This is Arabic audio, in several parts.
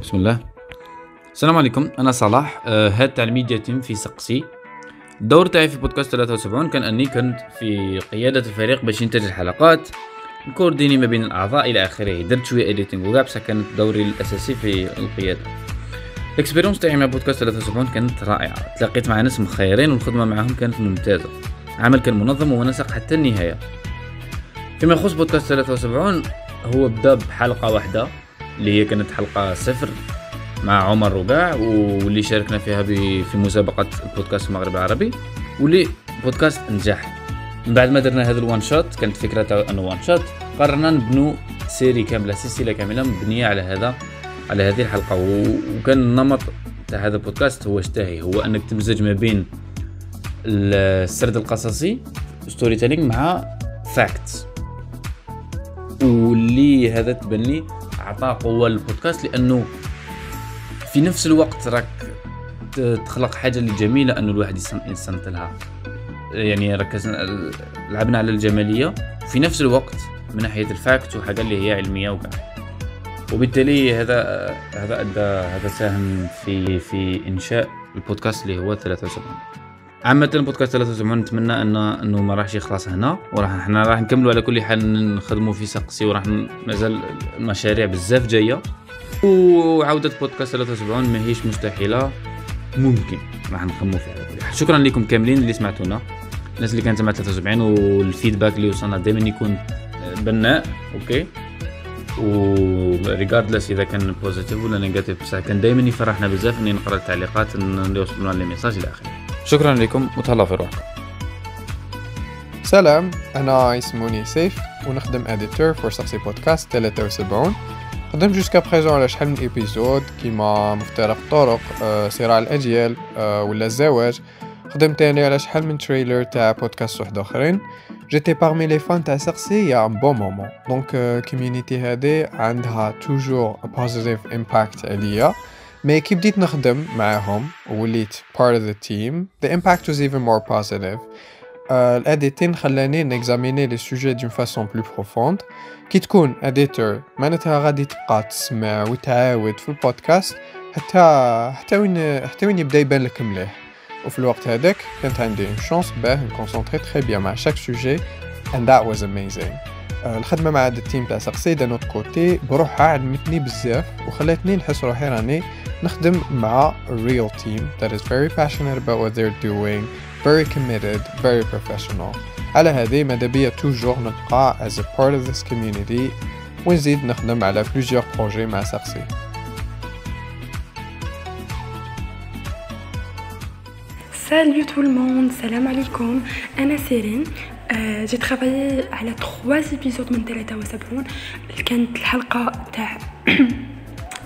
بسم الله. السلام عليكم. أنا صلاح. آه، هاد تعليمي team في سقسي. الدور تاعي في بودكاست 73 كان أني كنت في قيادة الفريق باش ينتج الحلقات نكورديني ما بين الأعضاء إلى آخره درت شوية editing وكاع بصح كانت دوري الأساسي في القيادة. ال expérience تاعي مع بودكاست 73 كانت رائعة. تلاقيت مع ناس مخيرين والخدمه معهم كانت ممتازة. عمل كان منظم ونسق حتى النهاية. فيما يخص بودكاست 73 هو بدا بحلقة واحدة. اللي هي كانت حلقة صفر مع عمر رباع واللي شاركنا فيها في مسابقة البودكاست المغرب العربي واللي بودكاست نجح من بعد ما درنا هذا ال one shot كانت فكرة أنه one shot قررنا نبنو série كاملة سلسلة كاملة مبنية على هذا على هذه الحلقة. وكان النمط تاع هذا البودكاست هو اشتهي هو أنك تمزج ما بين السرد القصصي storytelling مع facts واللي هذا تبان عطى قوة للبودكاست لأنه في نفس الوقت راك تخلق حاجة اللي جميله أنه الواحد يستمتع لها يعني ركزنا لعبنا على الجمالية. وفي نفس الوقت من ناحية ال fact وحاجة اللي هي علمية وكذا وبالتالي هذا هذا أدى هذا ساهم في في إنشاء البودكاست اللي هو 73 عامة البودكاست 73 نتمنى انه إنه ما راحش يخلص هنا وراح إحنا راح نكملوا على كل حال نخدموا في سقسي وراح مازال المشاريع بزاف جاية. وعودة بودكاست 73 ماهيش مستحيلة ممكن راح نخممو فيها على كل حال. شكرا لكم كاملين اللي سمعتونا. الناس اللي كانت مع 73 وال feedback اللي وصلنا دائما يكون بناء okay؟ و regardless إذا كان positive ولا negative بصح كان دائما يفرحنا بزاف إني نقرأ التعليقات اللي يوصلونا لي messages إلى آخره. شكرا لكم وتهلاو في روحكم. سلام أنا اسموني سيف ونخدم editor for سقسي بودكاست 73 خدمت jusqu'à présent على شحال من épisode كيما مفترق طرق آه، صراع الأجيال آه، ولا الزواج. خدمت تاني على شحال من trailer تاع بودكاست واحد أخرين. j'étais parmi les fans تاع سقسي y'a un bon moment donc community هادي عندها toujours positive impact عليا. mais كي بديت نخدم معاهم ووليت part of the team. The impact was even more positive. ال editing خلاني نكزاميني les sujets d'une façon plus profonde كي تكون editor معناتها غادي تبقى تسمع وتعاود في البودكاست حتى حتى وين حتى وين يبدا يبان لك مليح وفي الوقت هذاك كانت عندي chance باه نكونسونطري très bien مع chaque sujet and that was amazing. الخدمه مع هاد ال team تاع سقسي d'un autre côté بروحها علمتني بزاف وخلاتني نحس روحي راني نخدم مع a real team that is very passionate about what they're doing very committed very professional على هذه بيا توجور نبقى as a part of this community ونزيد نخدم على plusieurs projets مع سقسي Salut tout le monde, salam alaikum, أنا سيرين جي ترافايي على 3 ايبيزود من 73 كانت الحلقة تاع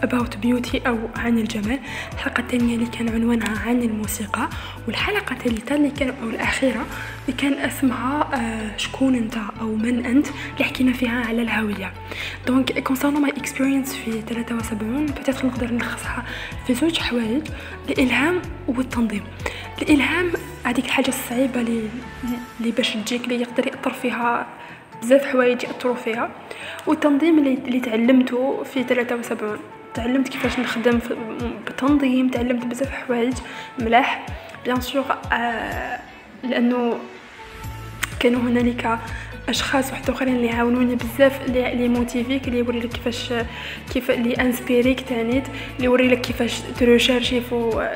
about beauty أو عن الجمال. الحلقة الثانية اللي كان عنوانها عن الموسيقى والحلقة الثالثة اللي كان أو الأخيرة اللي كان اسمها آه شكون أنت أو من أنت؟ اللي حكينا فيها على الهوية donc concernant my experience في 73 peut-être نقدر نلخصها في زوج حوايج. الإلهام والتنظيم. الإلهام هذيك الحاجة الصعيبة اللي باش تجيك اللي يقدر يأثر فيها بزاف حوايج يأثروا فيها. والتنظيم اللي تعلمته في 73 تعلمت كيفاش نخدم بتنظيم تعلمت بزاف حوايج ملاح. bien sûr آه لأنه كانوا هنالك أشخاص واحد آخرين اللي عاونوني بزاف اللي موتيفيك اللي يوري لك كيفاش كيف اللي انسبيريك تانيت اللي يوري لك كيفاش تريشيرشي في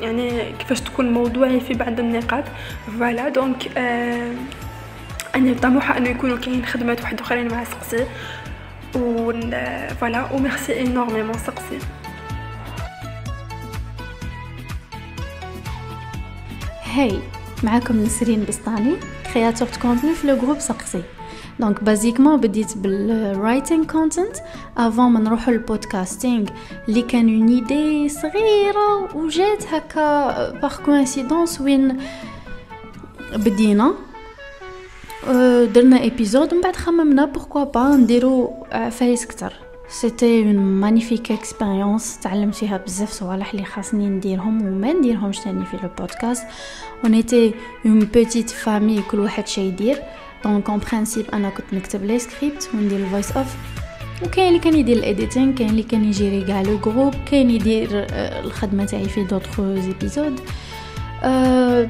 يعني كيفاش تكون موضوعي في بعض النقاط. voilà donc آه أنا طموحه أنه يكونوا كاين خدمات واحد آخرين مع سقسي و voilà و merci énormément سقسي hi معاكم نسرين بسطاني créateur contenu في le groupe سقسي donc basiquement بديت بال writing content avant ما نروحو لل podcasting اللي كان une idée صغيرة وجات هكا par coïncidence وين بدينا. درنا épisode من بعد خممنا pourquoi pas نديرو عفايس كتر c'était une magnifique expérience تعلمت فيها بزاف صوالح اللي خاصني نديرهم وما نديرهمش تاني في البودكاست on était une petite famille كل واحد شي يدير donc en principe أنا كنت نكتب les scripts وندير ال voice off وكاين اللي كان يدير ال editing كاين اللي كان يجيري كاع le groupe كاين يدير الخدمه تاعي في دوطخ زيبيزود سقسي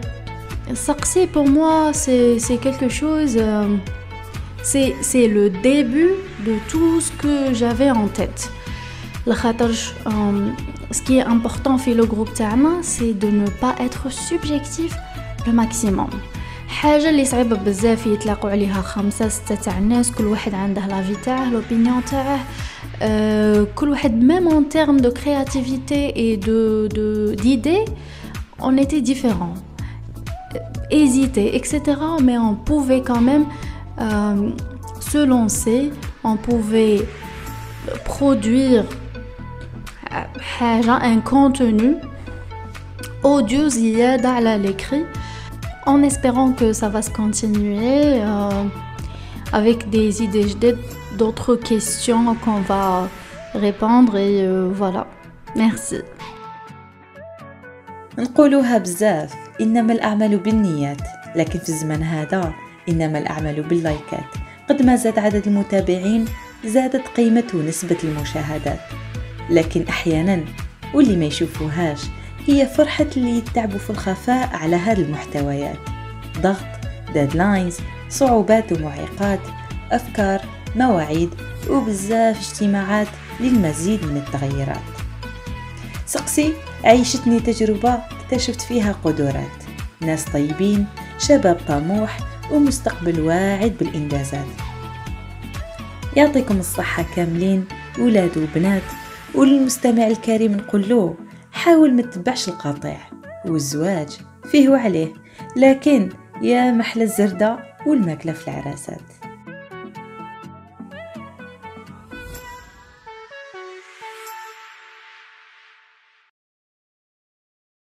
بور موا سي سي كلكو شوز سي سي لو ديبut de tout ce que j'avais en tête لخاطرش ce qui est important في لو جروب تاعنا سي دو ne pas être subjectif le maximum حاجه اللي صعيبه بزاف يتلاقوا عليها خمسة ستة تاع الناس كل واحد عنده لافي تاعه لوبينيون تاعه أه كل واحد ميم en termes de créativité et de de d'idées on était différents hésiter etc mais on pouvait quand même euh, se lancer on pouvait produire حاجة un contenu audio زيادة على l'écrit en espérant que ça va se continuer euh, avec des idées d'autres questions qu'on va répondre et euh, voilà merci نقولوها بزاف إنما الأعمال بالنيات لكن في الزمن هذا إنما الأعمال باللايكات. قد ما زاد عدد المتابعين زادت قيمة ونسبة المشاهدات. لكن أحيانا واللي ما يشوفوهاش هي فرحة اللي يتعبوا في الخفاء على هذه المحتويات. ضغط deadlines صعوبات ومعيقات أفكار مواعيد وبزاف اجتماعات للمزيد من التغيرات. سقسي عيشتني تجربة اكتشفت فيها قدرات. ناس طيبين شباب طموح ومستقبل واعد بالإنجازات. يعطيكم الصحة كاملين ولاد وبنات وللمستمع الكريم نقول له حاول ما تتبعش القطيع والزواج فيه وعليه لكن يا محلى الزردة والماكلة في العراسات.